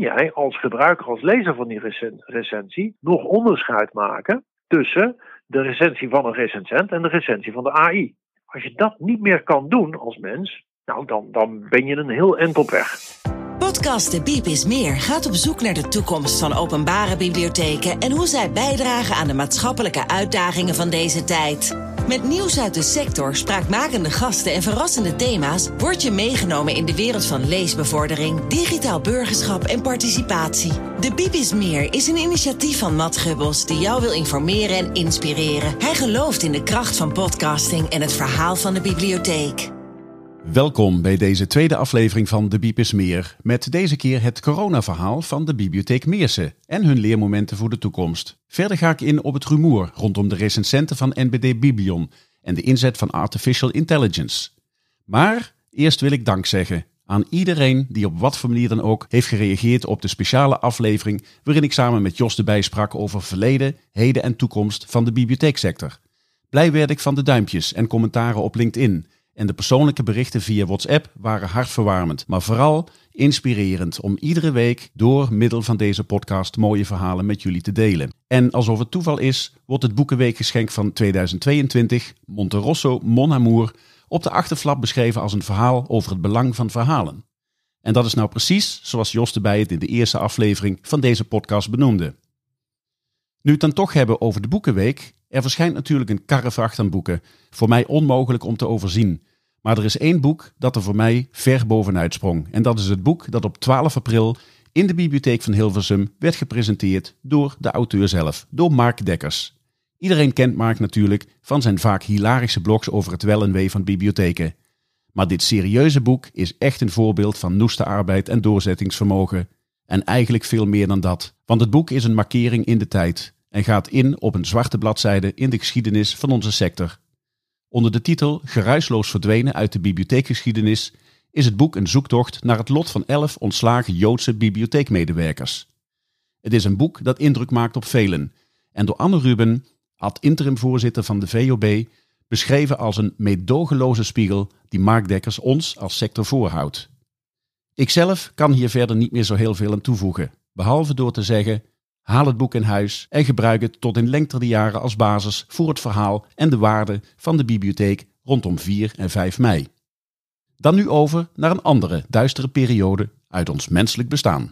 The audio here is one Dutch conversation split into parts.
jij als gebruiker, als lezer van die recensie, nog onderscheid maken tussen de recensie van een recensent en de recensie van de AI. Als je dat niet meer kan doen als mens, nou dan, dan ben je een heel eind op weg. Podcast De Biep is Meer gaat op zoek naar de toekomst van openbare bibliotheken en hoe zij bijdragen aan de maatschappelijke uitdagingen van deze tijd. Met nieuws uit de sector, spraakmakende gasten en verrassende thema's word je meegenomen in de wereld van leesbevordering, digitaal burgerschap en participatie. De Biep is Meer is een initiatief van Matt Gubbels die jou wil informeren en inspireren. Hij gelooft in de kracht van podcasting en het verhaal van de bibliotheek. Welkom bij deze tweede aflevering van De Biep is Meer. Met deze keer het coronaverhaal van de Bibliotheek Meersen en hun leermomenten voor de toekomst. Verder ga ik in op het rumoer rondom de recensenten van NBD Biblion en de inzet van artificial intelligence. Maar eerst wil ik dank zeggen aan iedereen die op wat voor manier dan ook heeft gereageerd op de speciale aflevering waarin ik samen met Jos erbij sprak over verleden, heden en toekomst van de bibliotheeksector. Blij werd ik van de duimpjes en commentaren op LinkedIn en de persoonlijke berichten via WhatsApp waren hartverwarmend, maar vooral inspirerend om iedere week door middel van deze podcast mooie verhalen met jullie te delen. En alsof het toeval is, wordt het Boekenweekgeschenk van 2022, Monterosso Mon Amour, op de achterflap beschreven als een verhaal over het belang van verhalen. En dat is nou precies zoals Jos erbij het in de eerste aflevering van deze podcast benoemde. Nu het dan toch hebben over de Boekenweek, er verschijnt natuurlijk een karrevracht aan boeken, voor mij onmogelijk om te overzien. Maar er is één boek dat er voor mij ver bovenuit sprong. En dat is het boek dat op 12 april in de bibliotheek van Hilversum werd gepresenteerd door de auteur zelf, door Mark Dekkers. Iedereen kent Mark natuurlijk van zijn vaak hilarische blogs over het wel en wee van bibliotheken. Maar dit serieuze boek is echt een voorbeeld van noeste arbeid en doorzettingsvermogen. En eigenlijk veel meer dan dat, want het boek is een markering in de tijd en gaat in op een zwarte bladzijde in de geschiedenis van onze sector. Onder de titel Geruisloos verdwenen uit de bibliotheekgeschiedenis is het boek een zoektocht naar het lot van elf ontslagen Joodse bibliotheekmedewerkers. Het is een boek dat indruk maakt op velen en door Anne Ruben, ad interim voorzitter van de VOB, beschreven als een meedogenloze spiegel die Mark Dekkers ons als sector voorhoudt. Ikzelf kan hier verder niet meer zo heel veel aan toevoegen, behalve door te zeggen Haal het boek in huis en gebruik het tot in lengte de jaren als basis voor het verhaal en de waarde van de bibliotheek rondom 4 en 5 mei. Dan nu over naar een andere duistere periode uit ons menselijk bestaan.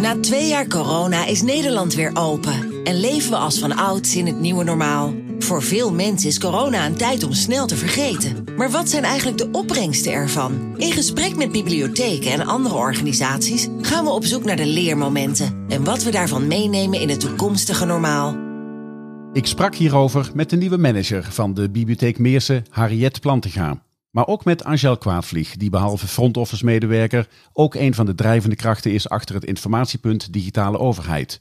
Na twee jaar corona is Nederland weer open en leven we als van ouds in het nieuwe normaal. Voor veel mensen is corona een tijd om snel te vergeten. Maar wat zijn eigenlijk de opbrengsten ervan? In gesprek met bibliotheken en andere organisaties gaan we op zoek naar de leermomenten en wat we daarvan meenemen in het toekomstige normaal. Ik sprak hierover met de nieuwe manager van de Bibliotheek Meersen, Harriet Plantega. Maar ook met Angel Kwaadvlieg, die behalve front office medewerker ook een van de drijvende krachten is achter het informatiepunt Digitale Overheid.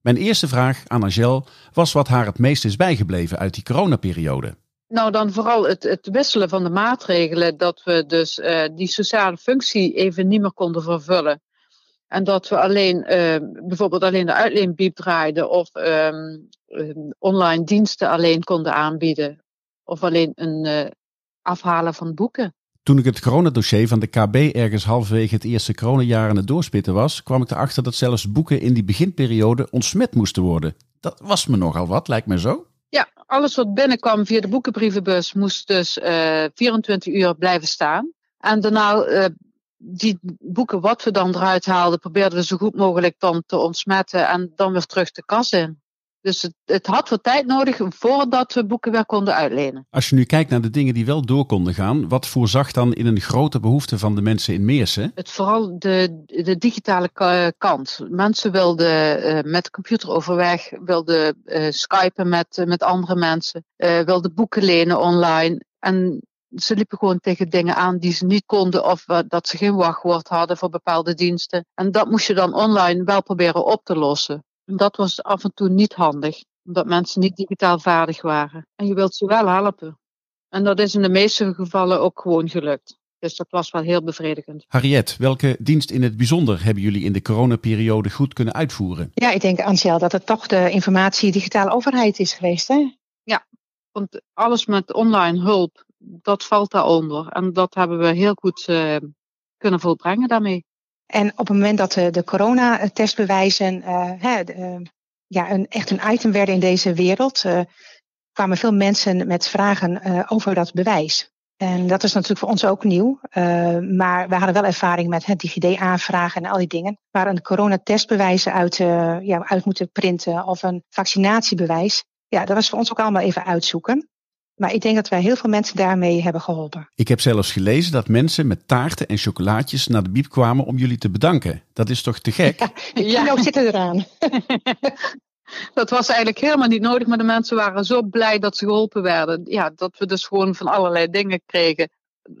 Mijn eerste vraag aan Angel was wat haar het meest is bijgebleven uit die coronaperiode. Nou, dan vooral het, het wisselen van de maatregelen, dat we dus uh, die sociale functie even niet meer konden vervullen. En dat we alleen, uh, bijvoorbeeld alleen de uitleenbiep draaiden of um, online diensten alleen konden aanbieden. Of alleen een afhalen van boeken. Toen ik het coronadossier van de KB ergens halverwege het eerste coronajaar aan het doorspitten was, kwam ik erachter dat zelfs boeken in die beginperiode ontsmet moesten worden. Dat was me nogal wat, lijkt me zo. Ja, alles wat binnenkwam via de boekenbrievenbus moest dus uh, eh, 24 uur blijven staan. En daarna, uh, die boeken wat we dan eruit haalden, probeerden we zo goed mogelijk dan te ontsmetten en dan weer terug de kas in. Dus het, het, had wat tijd nodig voordat we boeken weer konden uitlenen. Als je nu kijkt naar de dingen die wel door konden gaan, wat voorzag dan in een grote behoefte van de mensen in Meersen? Het, vooral de, de digitale kant. Mensen wilden uh, met computer overweg, wilden uh, skypen met, uh, met andere mensen, wilden boeken lenen online. En ze liepen gewoon tegen dingen aan die ze niet konden of dat ze geen wachtwoord hadden voor bepaalde diensten. En dat moest je dan online wel proberen op te lossen. Dat was af en toe niet handig, omdat mensen niet digitaal vaardig waren. En je wilt ze wel helpen. En dat is in de meeste gevallen ook gewoon gelukt. Dus dat was wel heel bevredigend. Harriet, welke dienst in het bijzonder hebben jullie in de coronaperiode goed kunnen uitvoeren? Ja, ik denk, Ansel, dat het toch de informatie digitale overheid is geweest. Hè? Ja, want alles met online hulp, dat valt daaronder. En dat hebben we heel goed uh, kunnen volbrengen daarmee. En op het moment dat de, de coronatestbewijzen hè, ja, een, echt een item werden in deze wereld, kwamen veel mensen met vragen over dat bewijs. En dat is natuurlijk voor ons ook nieuw. Maar we hadden wel ervaring met het DigiD-aanvragen en al die dingen. Waar een coronatestbewijs uit, uh, ja, uit moeten printen of een vaccinatiebewijs. Ja, dat was voor ons ook allemaal even uitzoeken. Maar ik denk dat wij heel veel mensen daarmee hebben geholpen. Ik heb zelfs gelezen dat mensen met taarten en chocolaatjes naar de biep kwamen om jullie te bedanken. Dat is toch te gek? Ja, de kilo ja. zitten eraan. Dat was eigenlijk helemaal niet nodig, maar de mensen waren zo blij dat ze geholpen werden. Ja, dat we dus gewoon van allerlei dingen kregen.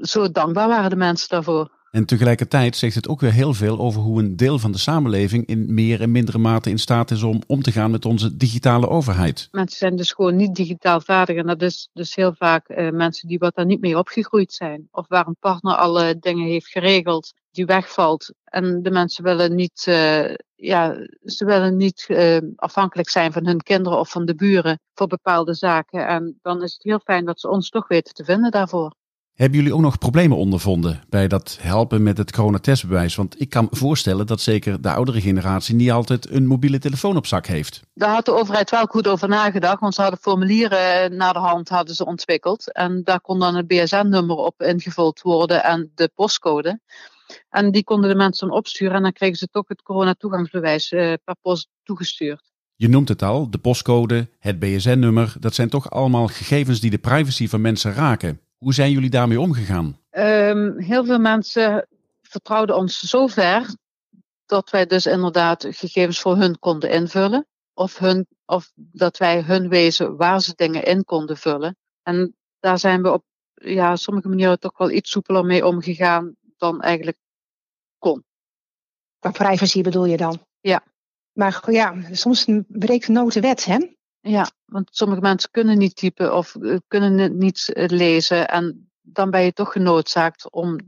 Zo dankbaar waren de mensen daarvoor. En tegelijkertijd zegt het ook weer heel veel over hoe een deel van de samenleving in meer en mindere mate in staat is om om te gaan met onze digitale overheid. Mensen zijn dus gewoon niet digitaal vaardig en dat is dus heel vaak uh, mensen die wat daar niet mee opgegroeid zijn. Of waar een partner alle dingen heeft geregeld die wegvalt. En de mensen willen niet, uh, ja, ze willen niet uh, afhankelijk zijn van hun kinderen of van de buren voor bepaalde zaken. En dan is het heel fijn dat ze ons toch weten te vinden daarvoor. Hebben jullie ook nog problemen ondervonden bij dat helpen met het coronatestbewijs? Want ik kan me voorstellen dat zeker de oudere generatie niet altijd een mobiele telefoon op zak heeft. Daar had de overheid wel goed over nagedacht, want ze hadden formulieren naar de hand hadden ze ontwikkeld. En daar kon dan het BSN-nummer op ingevuld worden en de postcode. En die konden de mensen dan opsturen en dan kregen ze toch het coronatoegangsbewijs uh, per post toegestuurd. Je noemt het al, de postcode, het BSN-nummer, dat zijn toch allemaal gegevens die de privacy van mensen raken. Hoe zijn jullie daarmee omgegaan? Um, heel veel mensen vertrouwden ons zover dat wij dus inderdaad gegevens voor hun konden invullen. Of, hun, of dat wij hun wezen waar ze dingen in konden vullen. En daar zijn we op ja, sommige manieren toch wel iets soepeler mee omgegaan dan eigenlijk kon. Qua privacy bedoel je dan? Ja. Maar ja, soms breekt de nood de wet, hè? Ja, want sommige mensen kunnen niet typen of eh, kunnen niet eh, lezen. En dan ben je toch genoodzaakt om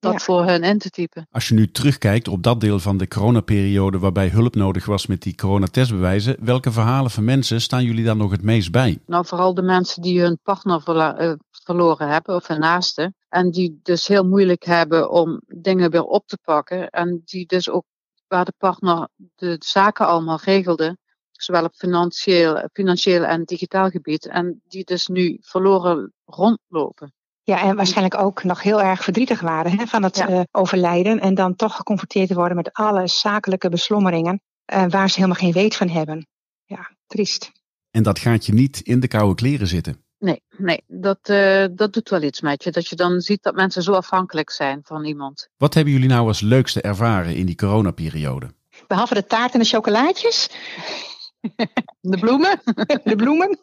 dat voor hen in te typen. Als je nu terugkijkt op dat deel van de coronaperiode waarbij hulp nodig was met die coronatestbewijzen, welke verhalen van mensen staan jullie dan nog het meest bij? Nou, vooral de mensen die hun partner eh, verloren hebben of hun naaste. En die dus heel moeilijk hebben om dingen weer op te pakken. En die dus ook waar de partner de zaken allemaal regelde, zowel op financieel, financieel en digitaal gebied. En die dus nu verloren rondlopen. Ja, en waarschijnlijk ook nog heel erg verdrietig waren hè, van het ja. uh, overlijden. En dan toch geconfronteerd worden met alle zakelijke beslommeringen uh, waar ze helemaal geen weet van hebben. Ja, triest. En dat gaat je niet in de koude kleren zitten. Nee, nee dat, uh, dat doet wel iets met je. Dat je dan ziet dat mensen zo afhankelijk zijn van iemand. Wat hebben jullie nou als leukste ervaren in die coronaperiode? Behalve de taart en de chocolaatjes. De bloemen. De bloemen.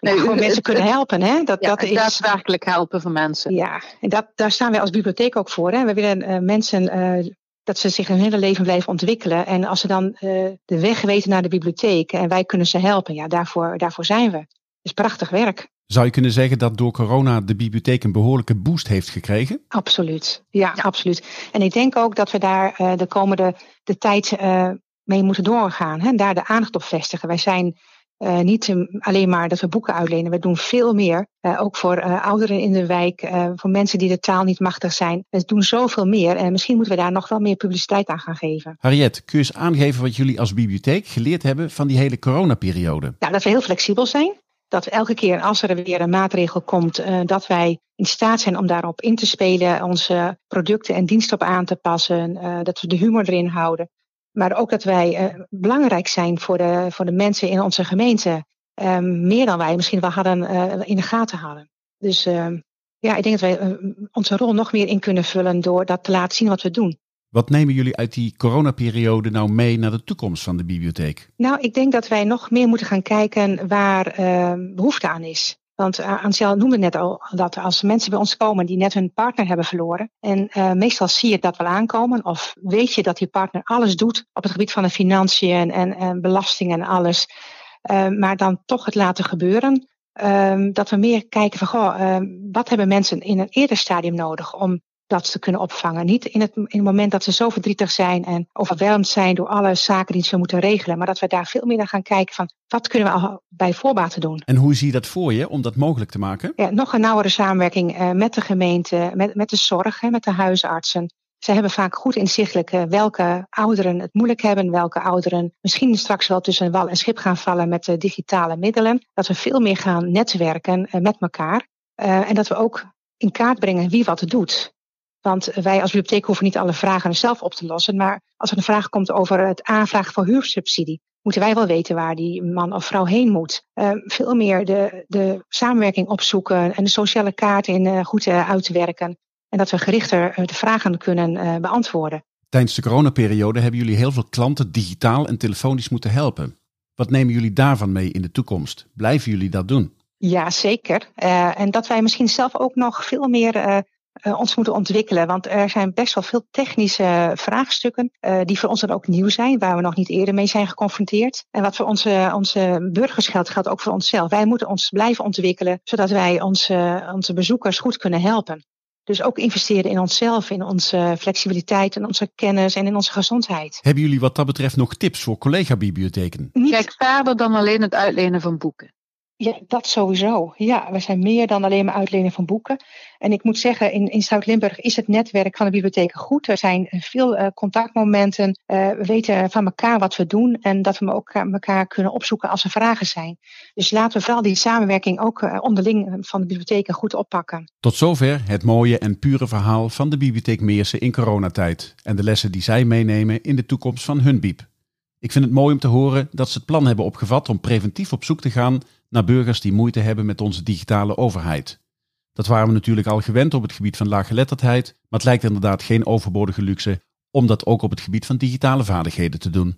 Nee, gewoon mensen kunnen helpen. Hè? Dat, ja, dat is daadwerkelijk helpen van mensen. Ja, en dat, daar staan wij als bibliotheek ook voor. Hè? We willen uh, mensen uh, dat ze zich hun hele leven blijven ontwikkelen. En als ze dan uh, de weg weten naar de bibliotheek en wij kunnen ze helpen, ja, daarvoor, daarvoor zijn we. Het is prachtig werk. Zou je kunnen zeggen dat door corona de bibliotheek een behoorlijke boost heeft gekregen? Absoluut, ja, ja. absoluut. En ik denk ook dat we daar de komende de tijd mee moeten doorgaan. Hè? Daar de aandacht op vestigen. Wij zijn uh, niet alleen maar dat we boeken uitlenen. We doen veel meer. Uh, ook voor uh, ouderen in de wijk, voor mensen die de taal niet machtig zijn. We doen zoveel meer. En misschien moeten we daar nog wel meer publiciteit aan gaan geven. Harriet, kun je eens aangeven wat jullie als bibliotheek geleerd hebben van die hele coronaperiode? Ja, dat we heel flexibel zijn. Dat we elke keer als er weer een maatregel komt, dat wij in staat zijn om daarop in te spelen, onze producten en diensten op aan te passen, dat we de humor erin houden. Maar ook dat wij uh, belangrijk zijn voor de, voor de mensen in onze gemeente. Um, meer dan wij misschien wel hadden uh, in de gaten hadden. Dus uh, ja, ik denk dat wij onze rol nog meer in kunnen vullen door dat te laten zien wat we doen. Wat nemen jullie uit die coronaperiode nou mee naar de toekomst van de bibliotheek? Nou, ik denk dat wij nog meer moeten gaan kijken waar ehm, behoefte aan is. Want uh, noemde net al dat als mensen bij ons komen die net hun partner hebben verloren. En uh, meestal zie je dat wel aankomen. Of weet je dat die partner alles doet op het gebied van de financiën en, en belastingen en alles. Uh, maar dan toch het laten gebeuren. dat we meer kijken van, goh, wat hebben mensen in een eerder stadium nodig om dat te kunnen opvangen. Niet in het, in het moment dat ze zo verdrietig zijn en overweldigd zijn door alle zaken die ze moeten regelen. Maar dat we daar veel meer naar gaan kijken van wat kunnen we al bij voorbaten doen. En hoe zie je dat voor je om dat mogelijk te maken? Ja, nog een nauwere samenwerking uh, met de gemeente, met, met de zorg, hè, met de huisartsen. Zij hebben vaak goed inzichtelijk welke ouderen het moeilijk hebben, welke ouderen misschien straks wel tussen wal en schip gaan vallen met de digitale middelen. Dat we veel meer gaan netwerken met elkaar. en dat we ook in kaart brengen wie wat doet. Want wij als bibliotheek hoeven niet alle vragen zelf op te lossen. Maar als er een vraag komt over het aanvragen van huursubsidie, moeten wij wel weten waar die man of vrouw heen moet. Uh, veel meer de, de samenwerking opzoeken en de sociale kaart in uh, goed uh, uitwerken. En dat we gerichter de vragen kunnen beantwoorden. Tijdens de coronaperiode hebben jullie heel veel klanten digitaal en telefonisch moeten helpen. Wat nemen jullie daarvan mee in de toekomst? Blijven jullie dat doen? Ja, zeker. en dat wij misschien zelf ook nog veel meer ons moeten ontwikkelen. Want er zijn best wel veel technische vraagstukken uh, die voor ons dan ook nieuw zijn, waar we nog niet eerder mee zijn geconfronteerd. En wat voor onze, onze burgers geldt, geldt ook voor onszelf. Wij moeten ons blijven ontwikkelen, zodat wij onze, onze bezoekers goed kunnen helpen. Dus ook investeren in onszelf, in onze flexibiliteit, in onze kennis en in onze gezondheid. Hebben jullie wat dat betreft nog tips voor collega-bibliotheken? Kijk verder dan alleen het uitlenen van boeken. Ja, dat sowieso. Ja, we zijn meer dan alleen maar uitlenen van boeken. En ik moet zeggen, in, in Zuid-Limburg is het netwerk van de bibliotheken goed. Er zijn veel uh, contactmomenten. Uh, we weten van elkaar wat we doen en dat we ook elkaar kunnen opzoeken als er vragen zijn. Dus laten we vooral die samenwerking ook onderling van de bibliotheken goed oppakken. Tot zover het mooie en pure verhaal van de Bibliotheek Meersen in coronatijd. En de lessen die zij meenemen in de toekomst van hun bieb. Ik vind het mooi om te horen dat ze het plan hebben opgevat om preventief op zoek te gaan naar burgers die moeite hebben met onze digitale overheid. Dat waren we natuurlijk al gewend op het gebied van laaggeletterdheid, maar het lijkt inderdaad geen overbodige luxe om dat ook op het gebied van digitale vaardigheden te doen.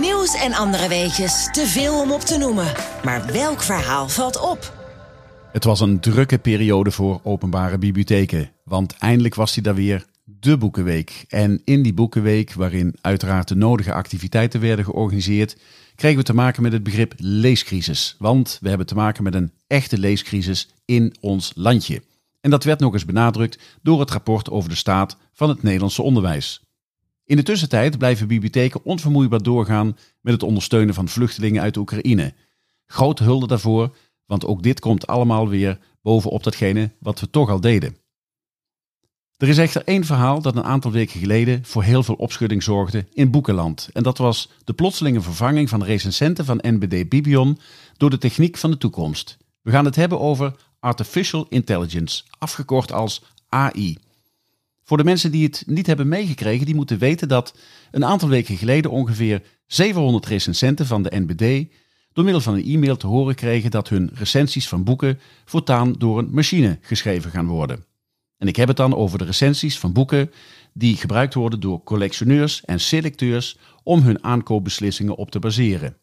Nieuws en andere weetjes, te veel om op te noemen. Maar welk verhaal valt op? Het was een drukke periode voor openbare bibliotheken, want eindelijk was hij daar weer de Boekenweek. En in die Boekenweek, waarin uiteraard de nodige activiteiten werden georganiseerd, kregen we te maken met het begrip leescrisis. Want we hebben te maken met een echte leescrisis in ons landje. En dat werd nog eens benadrukt door het rapport over de staat van het Nederlandse onderwijs. In de tussentijd blijven bibliotheken onvermoeibaar doorgaan met het ondersteunen van vluchtelingen uit Oekraïne. Grote hulde daarvoor, want ook dit komt allemaal weer bovenop datgene wat we toch al deden. Er is echter één verhaal dat een aantal weken geleden voor heel veel opschudding zorgde in Boekenland. En dat was de plotselinge vervanging van recensenten van NBD Bibion door de techniek van de toekomst. We gaan het hebben over Artificial Intelligence, afgekort als AI. Voor de mensen die het niet hebben meegekregen, die moeten weten dat een aantal weken geleden ongeveer 700 recensenten van de NBD door middel van een e-mail te horen kregen dat hun recensies van boeken voortaan door een machine geschreven gaan worden. En ik heb het dan over de recensies van boeken die gebruikt worden door collectioneurs en selecteurs om hun aankoopbeslissingen op te baseren.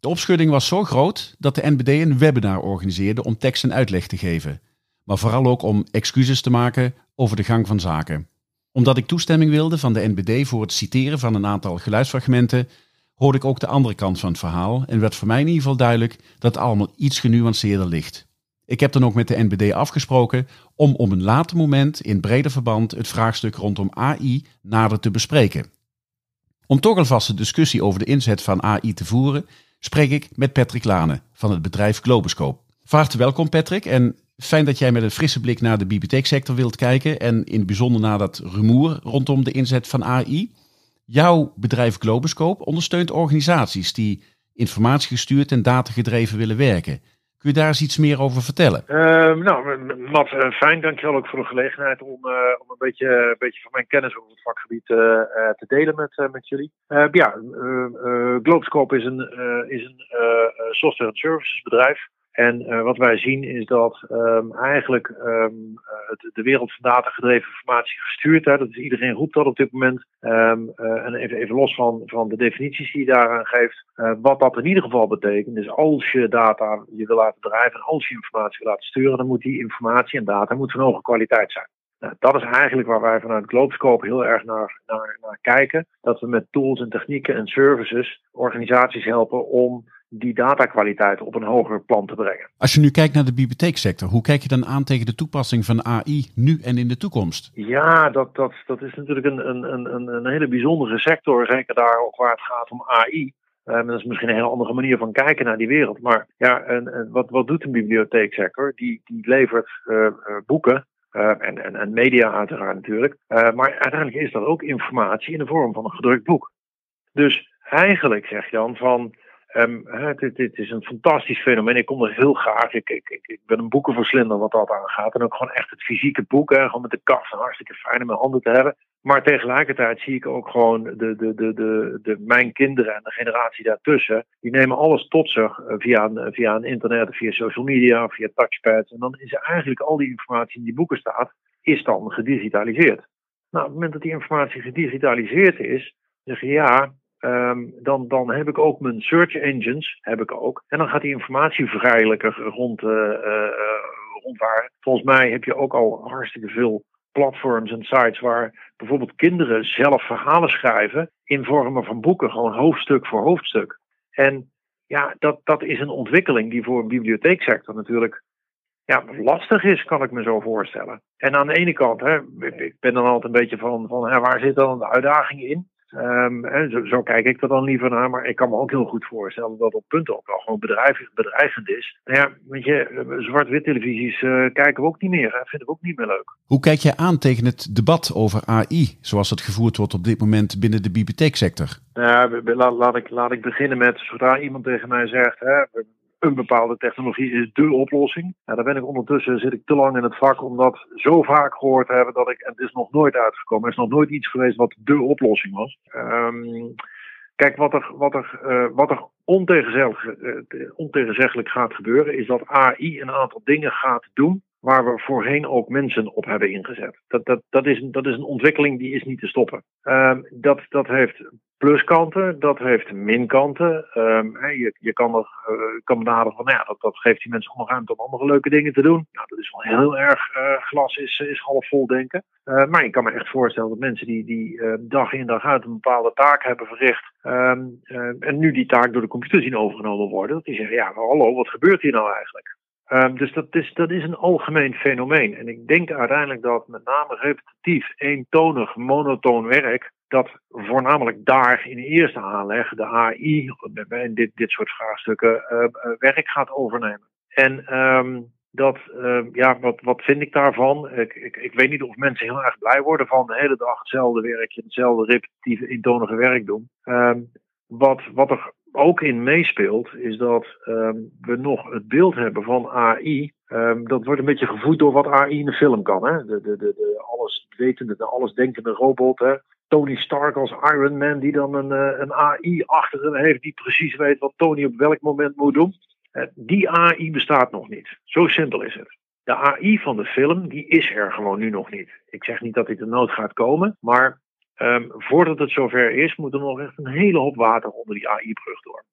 De opschudding was zo groot dat de NBD een webinar organiseerde om tekst en uitleg te geven, maar vooral ook om excuses te maken over de gang van zaken. Omdat ik toestemming wilde van de NBD voor het citeren van een aantal geluidsfragmenten, hoorde ik ook de andere kant van het verhaal en werd voor mij in ieder geval duidelijk dat het allemaal iets genuanceerder ligt. Ik heb dan ook met de NBD afgesproken om op een later moment in breder verband het vraagstuk rondom AI nader te bespreken. Om toch alvast een discussie over de inzet van AI te voeren, spreek ik met Patrick Lane van het bedrijf Globoscope. Vaart welkom Patrick en fijn dat jij met een frisse blik naar de bibliotheeksector wilt kijken en in het bijzonder naar dat rumoer rondom de inzet van AI. Jouw bedrijf Globoscope ondersteunt organisaties die informatiegestuurd en datagedreven willen werken. Kun je daar eens iets meer over vertellen? Uh, nou, Matt, uh, fijn. Dankjewel ook voor de gelegenheid om, uh, om een, beetje, een beetje van mijn kennis over het vakgebied uh, te delen met, met jullie. ja, Globescope is een, is een software- en services bedrijf. En uh, wat wij zien is dat um, eigenlijk um, uh, de wereld van datagedreven informatie gestuurd. Hè, dat is iedereen roept dat op dit moment. Um, uh, en even, even los van, van de definities die je daaraan geeft. wat dat in ieder geval betekent is als je data je wil laten drijven en als je informatie wil laten sturen, dan moet die informatie en data moet van hoge kwaliteit zijn. Nou, dat is eigenlijk waar wij vanuit Globescope heel erg naar, naar, naar kijken. Dat we met tools en technieken en services organisaties helpen om die datakwaliteit op een hoger plan te brengen. Als je nu kijkt naar de bibliotheeksector, hoe kijk je dan aan tegen de toepassing van AI nu en in de toekomst? Ja, dat, dat, dat is natuurlijk een, een, een, een hele bijzondere sector, zeker daar ook waar het gaat om AI. Dat is misschien een hele andere manier van kijken naar die wereld. Maar ja, en, en wat, wat doet een bibliotheeksector? Die, die levert uh, boeken en, en, en, media uiteraard natuurlijk. maar uiteindelijk is dat ook informatie in de vorm van een gedrukt boek. Dus eigenlijk zeg je dan van Dit, dit, is een fantastisch fenomeen. Ik kom er heel graag. Ik, ik, ik, ben een boekenverslinder wat dat aangaat. En ook gewoon echt het fysieke boek. Gewoon met de kast. Hartstikke fijn in mijn handen te hebben. Maar tegelijkertijd zie ik ook gewoon de, de, de, de, de, mijn kinderen en de generatie daartussen. Die nemen alles tot zich eh, via een, via een internet, via social media, via touchpads. En dan is eigenlijk al die informatie die in die boeken staat, is dan gedigitaliseerd. Nou, op het moment dat die informatie gedigitaliseerd is, zeg je ja, Um, dan, dan heb ik ook mijn search engines, heb ik ook. En dan gaat die informatie vrijelijker rond, uh, uh, rondwaren. Volgens mij heb je ook al hartstikke veel platforms en sites waar bijvoorbeeld kinderen zelf verhalen schrijven in vormen van boeken, gewoon hoofdstuk voor hoofdstuk. En ja, dat, dat is een ontwikkeling die voor een bibliotheeksector natuurlijk ja, lastig is, kan ik me zo voorstellen. En aan de ene kant, hè, ik ben dan altijd een beetje van, van hè, waar zit dan de uitdaging in? Um, zo, zo, kijk ik er dan liever naar, maar ik kan me ook heel goed voorstellen dat op punten ook wel gewoon bedrijf, bedreigend is. Nou ja, weet je, eh, zwart-wit televisies uh, kijken we ook niet meer, hè, vinden we ook niet meer leuk. Hoe kijk jij aan tegen het debat over AI, zoals het gevoerd wordt op dit moment binnen de bibliotheeksector? Nou, laat, laat, ik, laat ik beginnen met, zodra iemand tegen mij zegt, hè, een bepaalde technologie is de oplossing. Ja, daar ben ik ondertussen zit ik te lang in het vak om dat zo vaak gehoord te hebben dat ik, en het is nog nooit uitgekomen, er is nog nooit iets geweest wat de oplossing was. Um, kijk, wat er, wat er, uh, wat er ontegenzeggelijk, uh, ontegenzeggelijk gaat gebeuren, is dat AI een aantal dingen gaat doen waar we voorheen ook mensen op hebben ingezet. Dat, dat, dat, is, dat is een ontwikkeling die is niet te stoppen. Um, dat, dat heeft pluskanten, dat heeft minkanten. Um, je, je kan er uh, kan benaderen van, nou ja, dat, dat geeft die mensen allemaal ruimte om andere leuke dingen te doen. Nou, dat is wel heel erg, uh, glas is, is half vol denken. Uh, maar je kan me echt voorstellen dat mensen die, die dag in dag uit een bepaalde taak hebben verricht. Um, en nu die taak door de computer zien overgenomen worden. Dat die zeggen, ja, hallo, wat gebeurt hier nou eigenlijk? Um, dus dat is, dat is een algemeen fenomeen. En ik denk uiteindelijk dat met name repetitief, eentonig, monotoon werk, dat voornamelijk daar in de eerste aanleg de AI bij dit, dit soort vraagstukken uh, werk gaat overnemen. En um, dat, uh, ja, wat, wat vind ik daarvan? Ik, ik, ik weet niet of mensen heel erg blij worden van de hele dag hetzelfde werkje, hetzelfde repetitieve, eentonige werk doen. Wat, wat er ook in meespeelt, is dat um, we nog het beeld hebben van AI. Um, dat wordt een beetje gevoed door wat AI in de film kan. Hè? De, de, de, de alles wetende, de alles denkende robot. Hè? Tony Stark als Iron Man, die dan een, eh, een AI achter hem heeft, die precies weet wat Tony op welk moment moet doen. Uh, die AI bestaat nog niet. Zo simpel is het. De AI van de film, die is er gewoon nu nog niet. Ik zeg niet dat dit de nood gaat komen, maar Um, voordat het zover is, moet er nog echt een hele hoop water onder die AI-brug door.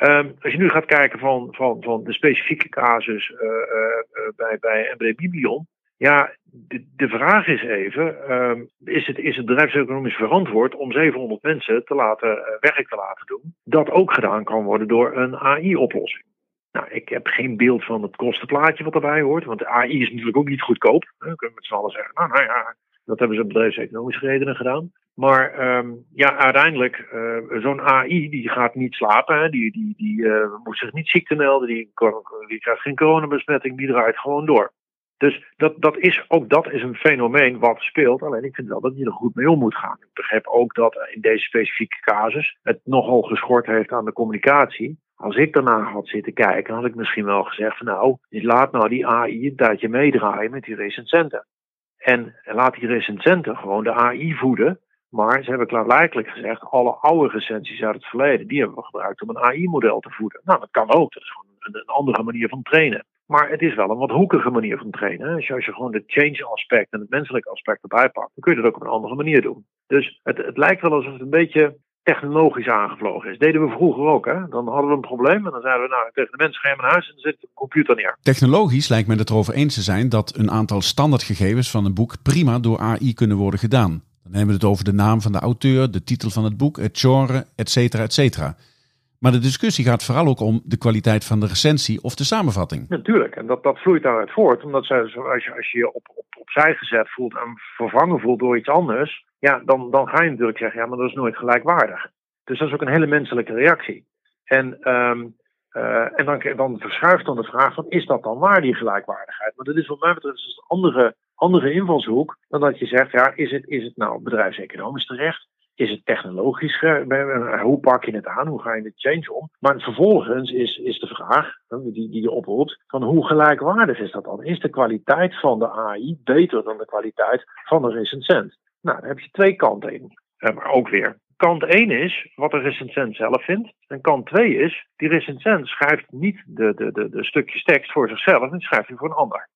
Um, als je nu gaat kijken van, van, van de specifieke casus uh, uh, bij, bij MB Biblion. Ja, de, de vraag is even: um, is, het, is het bedrijfseconomisch verantwoord om 700 mensen te laten, uh, werk te laten doen? Dat ook gedaan kan worden door een AI-oplossing. Nou, ik heb geen beeld van het kostenplaatje wat erbij hoort, want AI is natuurlijk ook niet goedkoop. We kunnen met z'n allen zeggen: nou, nou ja, dat hebben ze op bedrijfseconomische redenen gedaan. Maar um, ja, uiteindelijk, uh, zo'n AI die gaat niet slapen, die, die, die uh, moet zich niet ziekte melden, die, die krijgt geen coronabesmetting, die draait gewoon door. Dus dat, dat is, ook dat is een fenomeen wat speelt. Alleen ik vind wel dat je er goed mee om moet gaan. Ik begrijp ook dat in deze specifieke casus het nogal geschort heeft aan de communicatie. Als ik daarna had zitten kijken, had ik misschien wel gezegd: van, Nou, laat nou die AI een tijdje meedraaien met die recensenten. En laat die recensenten gewoon de AI voeden. Maar ze hebben klaarblijkelijk gezegd, alle oude recensies uit het verleden, die hebben we gebruikt om een AI-model te voeden. Nou, dat kan ook. Dat is gewoon een, een, andere manier van trainen. Maar het is wel een wat hoekige manier van trainen. Je, als je gewoon de change aspect en het menselijke aspect erbij pakt, dan kun je dat ook op een andere manier doen. Dus het, het lijkt wel alsof het een beetje technologisch aangevlogen is. Deden we vroeger ook. Hè? Dan hadden we een probleem en dan zeiden we nou tegen de mensen ga je naar huis en dan zet de computer neer. Technologisch lijkt men het erover eens te zijn dat een aantal standaardgegevens van een boek prima door AI kunnen worden gedaan. Dan hebben we het over de naam van de auteur, de titel van het boek, het genre, et cetera, et cetera. Maar de discussie gaat vooral ook om de kwaliteit van de recensie of de samenvatting. Natuurlijk, en dat, dat vloeit daaruit voort. Omdat als, je, als je je op, op, opzij gezet voelt en vervangen voelt door iets anders, ja, dan, dan ga je natuurlijk zeggen, ja, maar dat is nooit gelijkwaardig. Dus dat is ook een hele menselijke reactie. En, um, uh, en dan, dan verschuift dan de vraag van, is dat dan waar, die gelijkwaardigheid? Maar dat is wat mij betreft een andere andere invalshoek dan dat je zegt, ja, is het, is het nou bedrijfseconomisch terecht? Is het technologisch? Hoe pak je het aan? Hoe ga je het change om? Maar vervolgens is, is de vraag die, die je oproept: van hoe gelijkwaardig is dat dan? Is de kwaliteit van de AI beter dan de kwaliteit van de recensent? Nou, daar heb je twee kanten in. Maar ook weer. Kant 1 is wat de recensent zelf vindt. En kant 2 is, die recensent schrijft niet de, de, de, de stukjes tekst voor zichzelf, en schrijft hij voor een ander.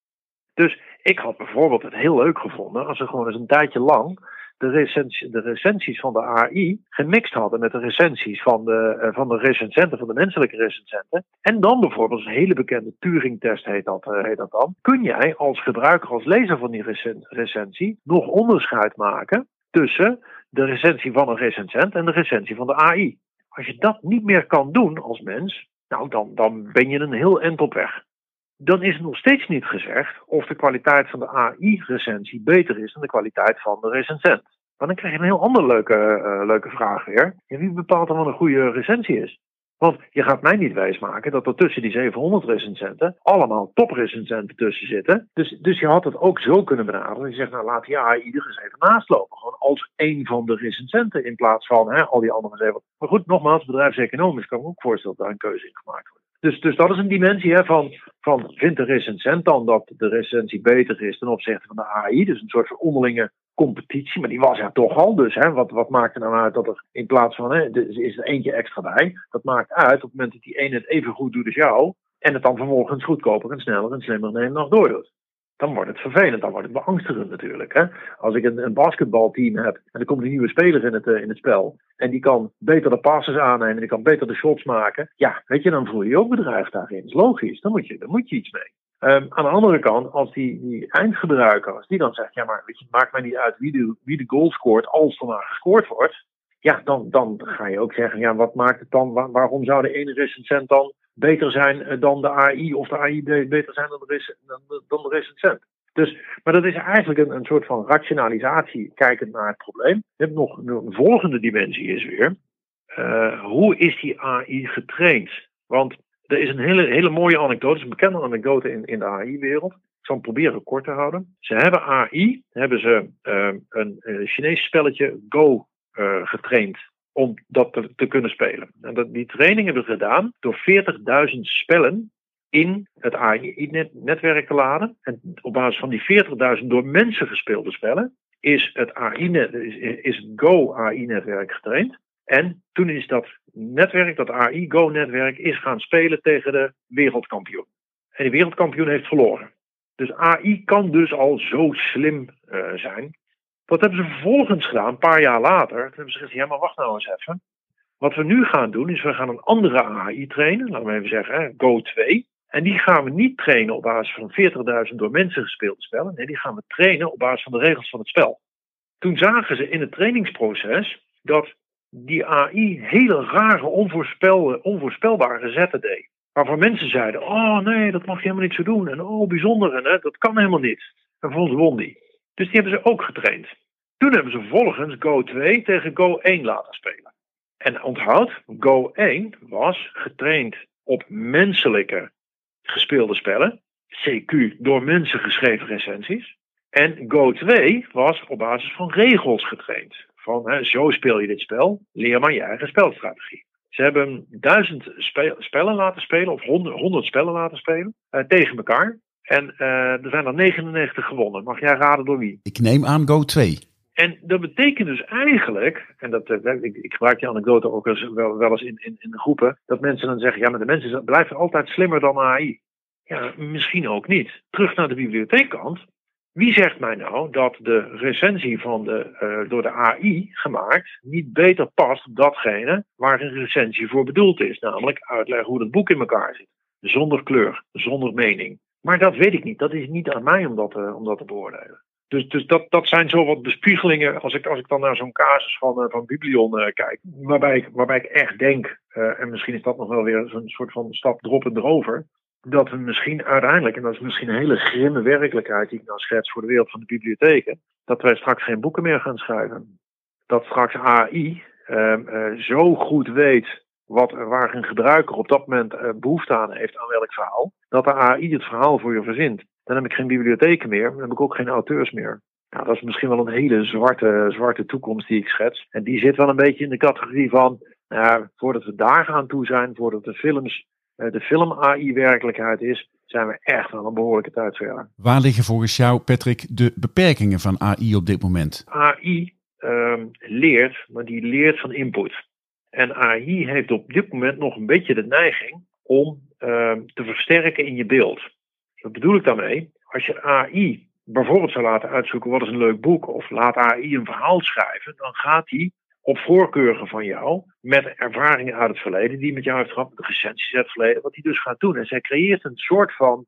Dus ik had bijvoorbeeld het heel leuk gevonden als ze gewoon eens een tijdje lang de, recensie, de recensies van de AI gemixt hadden met de recensies van de, uh, van de recensenten, van de menselijke recensenten. En dan bijvoorbeeld, een hele bekende Turing-test heet dat, uh, heet dat dan. Kun jij als gebruiker, als lezer van die recensie, nog onderscheid maken tussen de recensie van een recensent en de recensie van de AI? Als je dat niet meer kan doen als mens, nou dan, dan ben je een heel eind op weg dan is het nog steeds niet gezegd of de kwaliteit van de AI-recensie beter is dan de kwaliteit van de recensent. Maar dan krijg je een heel andere leuke, uh, leuke vraag weer. En wie bepaalt dan wat een goede recensie is? Want je gaat mij niet wijsmaken dat er tussen die 700 recensenten allemaal toprecensenten tussen zitten. Dus, dus je had het ook zo kunnen benaderen. Je zegt, nou laat die AI ieder eens even naastlopen. Gewoon als één van de recensenten in plaats van hè, al die andere zeven. Maar goed, nogmaals, bedrijfseconomisch kan ik me ook voorstellen dat daar een keuze in gemaakt wordt. Dus, dus dat is een dimensie hè, van, van vindt de recensent dan dat de recensie beter is ten opzichte van de AI. Dus een soort van onderlinge competitie, maar die was er toch al. Dus hè, wat, wat maakt er nou uit dat er in plaats van, hè, is er eentje extra bij. Dat maakt uit op het moment dat die ene het even goed doet als jou. En het dan vervolgens goedkoper en sneller en slimmer neemt nog doordoet dan wordt het vervelend, dan wordt het beangstigend natuurlijk. Hè? Als ik een, een basketbalteam heb en er komt een nieuwe speler in het, uh, in het spel en die kan beter de passes aannemen, die kan beter de shots maken, ja, weet je, dan voel je je ook bedrijf daarin. Dat is logisch, dan moet je, dan moet je iets mee. Um, aan de andere kant, als die, die eindgebruiker, als die dan zegt, ja, maar weet je, het maakt mij niet uit wie de, wie de goal scoort als er maar gescoord wordt, ja, dan, dan ga je ook zeggen, ja, wat maakt het dan, waar, waarom zou de ene recensent dan beter zijn eh, dan de AI of de AI beter zijn dan de, dan de recensent. Dus, maar dat is eigenlijk een, een soort van rationalisatie kijkend naar het probleem. Je hebt nog een volgende dimensie is weer, uh, hoe is die AI getraind? Want er is een hele, hele mooie anekdote, een bekende anekdote in, in de AI-wereld. Ik zal hem proberen kort te houden. Ze hebben AI, hebben ze uh, een, Chinees spelletje Go getraind om dat te, kunnen spelen. En dat, die training hebben we gedaan door 40.000 spellen in het AI-netwerk te laden. En op basis van die 40.000 door mensen gespeelde spellen is het AI-net, is, het Go-AI-netwerk getraind. En toen is dat netwerk, dat AI-Go-netwerk, is gaan spelen tegen de wereldkampioen. En die wereldkampioen heeft verloren. Dus AI kan dus al zo slim uh, zijn wat hebben ze vervolgens gedaan, een paar jaar later? Toen hebben ze gezegd, ja maar wacht nou eens even. Wat we nu gaan doen, is we gaan een andere AI trainen. Laten we even zeggen, Go 2. En die gaan we niet trainen op basis van 40.000 door mensen gespeelde spellen. Nee, die gaan we trainen op basis van de regels van het spel. Toen zagen ze in het trainingsproces dat die AI hele rare, onvoorspelbare zetten deed. Waarvan mensen zeiden, oh nee, dat mag je helemaal niet zo doen. En oh, bijzonder, hè, dat kan helemaal niet. En vervolgens won die. Dus die hebben ze ook getraind. Toen hebben ze vervolgens Go 2 tegen Go 1 laten spelen. En onthoud, Go 1 was getraind op menselijke gespeelde spellen. CQ door mensen geschreven recensies. En Go 2 was op basis van regels getraind. Van hè, zo speel je dit spel, leer maar je eigen spelstrategie. Ze hebben duizend spellen laten spelen, of honderd spellen laten spelen, uh, tegen elkaar. En uh, er zijn er 99 gewonnen. Mag jij raden door wie? Ik neem aan Go 2. En dat betekent dus eigenlijk, en dat, uh, ik, ik, gebruik die anekdote ook eens, wel, wel eens in, in, in de groepen, dat mensen dan zeggen, ja, maar de mensen blijven altijd slimmer dan AI. Ja, misschien ook niet. Terug naar de bibliotheekkant. Wie zegt mij nou dat de recensie van de, uh, door de AI gemaakt niet beter past op datgene waar een recensie voor bedoeld is? Namelijk uitleggen hoe het boek in elkaar zit. Zonder kleur, zonder mening. Maar dat weet ik niet. Dat is niet aan mij om dat, uh, om dat te beoordelen. Dus, dus dat, dat zijn zo wat bespiegelingen als ik, als ik dan naar zo'n casus van, uh, van Biblion uh, kijk. Waarbij ik, waarbij ik echt denk, en misschien is dat nog wel weer zo'n soort van stap droppen erover. Dat we misschien uiteindelijk, en dat is misschien een hele grimme werkelijkheid die ik nou schets voor de wereld van de bibliotheken. Dat wij straks geen boeken meer gaan schrijven. Dat straks AI ehm, zo goed weet wat, waar een gebruiker op dat moment uh, behoefte aan heeft aan welk verhaal, dat de AI het verhaal voor je verzint. Dan heb ik geen bibliotheken meer, dan heb ik ook geen auteurs meer. Nou, dat is misschien wel een hele zwarte, zwarte toekomst die ik schets. En die zit wel een beetje in de categorie van, nou, voordat we daar gaan toe zijn, voordat de films, uh, de film AI werkelijkheid is, zijn we echt wel een behoorlijke tijd verder. Waar liggen volgens jou, Patrick, de beperkingen van AI op dit moment? AI uh, leert, maar die leert van input. En AI heeft op dit moment nog een beetje de neiging om uh, te versterken in je beeld. Wat bedoel ik daarmee? Als je AI bijvoorbeeld zou laten uitzoeken wat is een leuk boek, of laat AI een verhaal schrijven, dan gaat hij op voorkeuren van jou, met ervaringen uit het verleden, die met jou heeft gehad, met de recensies uit het verleden, wat hij dus gaat doen. En zij creëert een soort van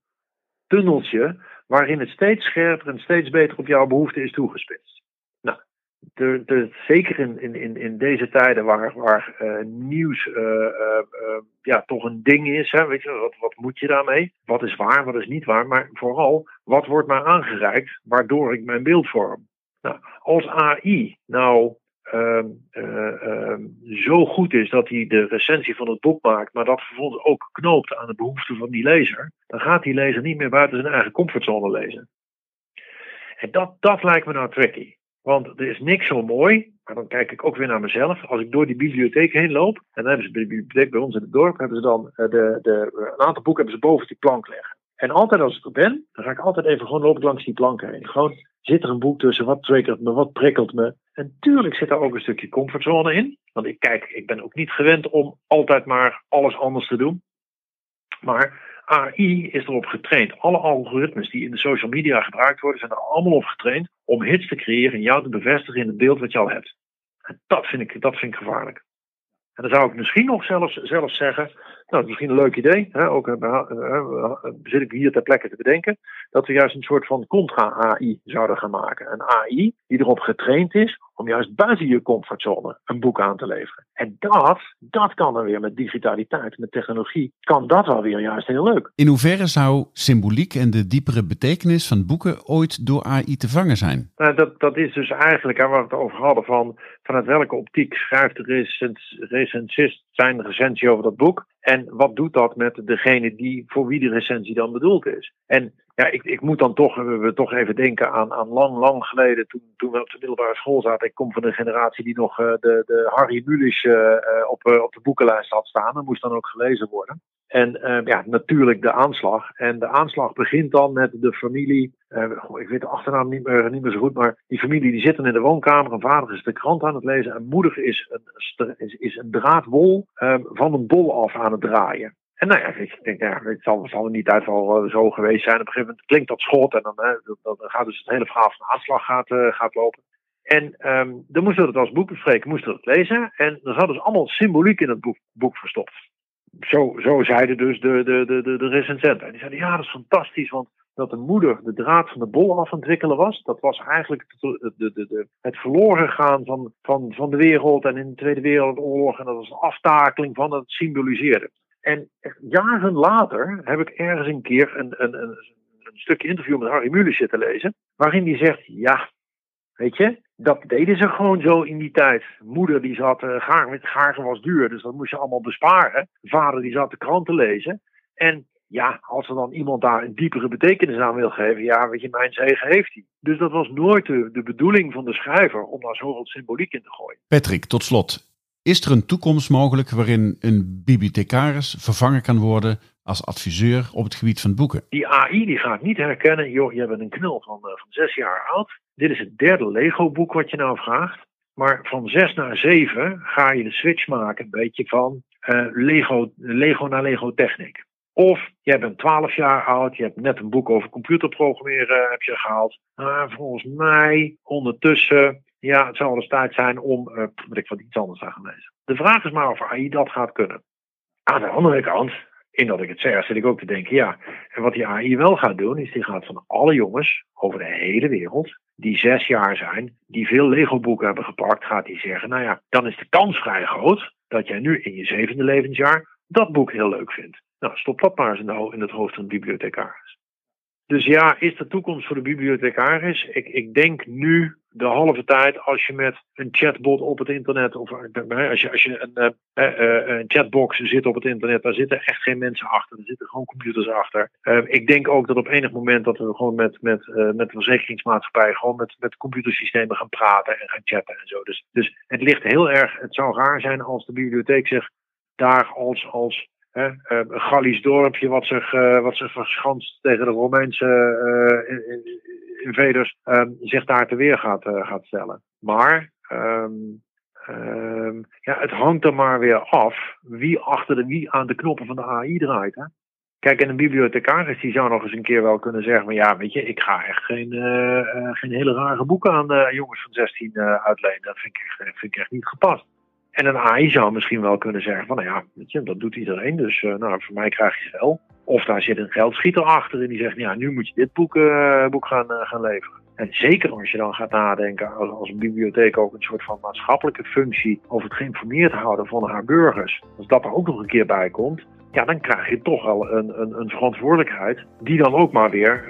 tunneltje waarin het steeds scherper en steeds beter op jouw behoefte is toegespitst. De, de, zeker in, in, in deze tijden waar, waar uh, nieuws uh, uh, ja, toch een ding is, hè, weet je, wat, wat moet je daarmee? Wat is waar, wat is niet waar? Maar vooral, wat wordt mij aangereikt waardoor ik mijn beeld vorm? Nou, als AI nou uh, uh, zo goed is dat hij de recensie van het boek maakt, maar dat vervolgens ook knoopt aan de behoeften van die lezer, dan gaat die lezer niet meer buiten zijn eigen comfortzone lezen. En dat, dat lijkt me nou tricky. Want er is niks zo mooi, maar dan kijk ik ook weer naar mezelf. Als ik door die bibliotheek heen loop, en dan hebben ze bij de bibliotheek bij ons in het dorp, hebben ze dan eh, de, de, een aantal boeken hebben ze boven die plank liggen. En altijd als ik er ben, dan ga ik altijd even gewoon lopen langs die planken heen. Gewoon zit er een boek tussen, wat triggert me, wat prikkelt me. En tuurlijk zit daar ook een stukje comfortzone in. Want ik kijk, ik ben ook niet gewend om altijd maar alles anders te doen. Maar AI is erop getraind. Alle algoritmes die in de social media gebruikt worden, zijn er allemaal op getraind om hits te creëren en jou te bevestigen in het beeld wat je al hebt. En dat vind ik, dat vind ik gevaarlijk. En dan zou ik misschien nog zelfs, zelfs zeggen, nou, dat is misschien een leuk idee, hè, ook uh, zit ik hier ter plekke te bedenken, dat we juist een soort van contra-AI zouden gaan maken. Een AI die erop getraind is om juist buiten je comfortzone een boek aan te leveren. En dat, dat kan dan weer met digitaliteit, met technologie, kan dat wel weer juist heel leuk. In hoeverre zou symboliek en de diepere betekenis van boeken ooit door AI te vangen zijn? Nou, dat, dat is dus eigenlijk waar we het over hadden van vanuit welke optiek schrijft de recensist zijn recensie over dat boek. En wat doet dat met degene die, voor wie de recensie dan bedoeld is? En ja, ik, ik moet dan toch, we toch even denken aan, aan lang, lang geleden, toen, toen we op de middelbare school zaten. Ik kom van een generatie die nog uh, de, de Harry Mulisch uh, op, uh, op de boekenlijst had staan. Dat moest dan ook gelezen worden. En ja, natuurlijk de aanslag. En de aanslag begint dan met de familie. ik weet de achternaam niet meer, niet meer zo goed, maar die familie die zit dan in de woonkamer. Een vader is de krant aan het lezen. En moeder is een, is, is een draad wol van een bol af aan het draaien. En nou ja, ik denk, ja, het zal, zal in die tijd wel zo geweest zijn. Op een gegeven moment klinkt dat schot en dan, dan gaat dus het hele verhaal van de aanslag gaat, gaat lopen. En um, dan moesten we het als boek bespreken, moesten we het lezen. En er zat dus allemaal symboliek in het boek verstopt. Zo, zo zeiden dus de, de, de, de, de recensenten. En die zeiden, ja, dat is fantastisch, want dat de moeder de draad van de bol af ontwikkelen was. Dat was eigenlijk de, de, de, het verloren gaan van, van, van de wereld en in de Tweede Wereldoorlog. En dat was een aftakeling van het symboliseerde. En jaren later heb ik ergens een keer een, een, een, een stukje interview met Harry Mulisch zitten lezen. Waarin hij zegt, ja, weet je, dat deden ze gewoon zo in die tijd. Moeder die zat, uh, gaar, was duur, dus dat moest je allemaal besparen. Vader die zat de kranten lezen. En ja, als er dan iemand daar een diepere betekenis aan wil geven, ja, weet je, mijn zegen heeft hij. Dus dat was nooit de, de bedoeling van de schrijver om daar zoveel symboliek in te gooien. Patrick, tot slot. Is er een toekomst mogelijk waarin een bibliothecaris vervangen kan worden als adviseur op het gebied van boeken? Die AI die gaat niet herkennen, joh, je bent een knul van, uh, van zes jaar oud. Dit is het derde Lego-boek wat je nou vraagt. Maar van zes naar zeven ga je de switch maken, een beetje van uh, Lego, Lego naar Lego Technic. Of jij bent 12 jaar oud, je hebt net een boek over computerprogrammeren heb je gehaald. Maar volgens mij ondertussen, ja, het zou wel eens tijd zijn om, uh, ik wat iets anders aan gaan lezen. De vraag is maar of AI dat gaat kunnen. Aan de andere kant, in dat ik het zeg, zit ik ook te denken, ja, en wat die AI wel gaat doen, is die gaat van alle jongens over de hele wereld, die zes jaar zijn, die veel Lego-boeken hebben gepakt, gaat die zeggen, nou ja, dan is de kans vrij groot dat jij nu in je zevende levensjaar dat boek heel leuk vindt. Nou, stop dat maar eens in, in het hoofd van de bibliothecaris. Dus ja, is de toekomst voor de bibliothecaris? Ik, ik denk nu de halve tijd als je met een chatbot op het internet, of als je, als je een, uh, een chatbox zit op het internet, daar zitten echt geen mensen achter. Er zitten gewoon computers achter. ik denk ook dat op enig moment dat we gewoon met, met, met de verzekeringsmaatschappij gewoon met, met computersystemen gaan praten en gaan chatten en zo. Dus, dus het ligt heel erg, het zou raar zijn als de bibliotheek zich daar als, als een Gallisch dorpje wat zich, wat zich verschanst tegen de Romeinse invaders um, zich daar te weer gaat, uh, gaat stellen. Maar um, um, ja, het hangt er maar weer af wie achter de wie aan de knoppen van de AI draait. Hè? Kijk, en een bibliothecaris die zou nog eens een keer wel kunnen zeggen: ja, weet je, ik ga echt geen, uh, uh, geen hele rare boeken aan uh, jongens van 16 uitlenen. Dat vind ik, vind ik echt niet gepast. En een AI zou misschien wel kunnen zeggen: van nou ja, weet je, dat doet iedereen, dus nou, voor mij krijg je wel. Of daar zit een geldschieter achter en die zegt, ja, nu moet je dit boek, uh, boek gaan, uh, gaan leveren. En zeker als je dan gaat nadenken als, als een bibliotheek ook een soort van maatschappelijke functie over het geïnformeerd houden van haar burgers. Als dat er ook nog een keer bij komt, ja, dan krijg je toch wel een, een, een verantwoordelijkheid die dan ook maar weer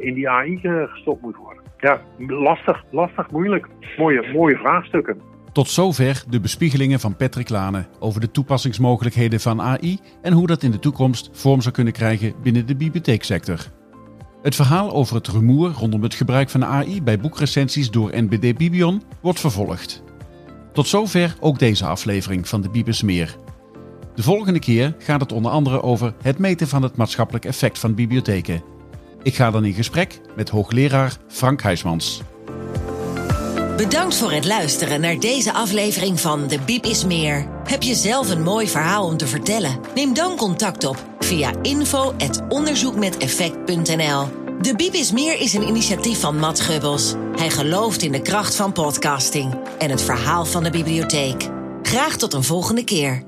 in die AI gestopt moet worden. Ja, lastig, lastig, moeilijk. Mooie, mooie vraagstukken. Tot zover de bespiegelingen van Patrick Lane over de toepassingsmogelijkheden van AI en hoe dat in de toekomst vorm zou kunnen krijgen binnen de bibliotheeksector. Het verhaal over het rumoer rondom het gebruik van AI bij boekrecensies door NBD Bibion wordt vervolgd. Tot zover ook deze aflevering van de Bibes Meer. De volgende keer gaat het onder andere over het meten van het maatschappelijk effect van bibliotheken. Ik ga dan in gesprek met hoogleraar Frank Huismans. Bedankt voor het luisteren naar deze aflevering van De Biep is Meer. Heb je zelf een mooi verhaal om te vertellen? Neem dan contact op via info.onderzoekmeteffect.nl. De Biep is Meer is een initiatief van Matt Gubbels. Hij gelooft in de kracht van podcasting en het verhaal van de bibliotheek. Graag tot een volgende keer.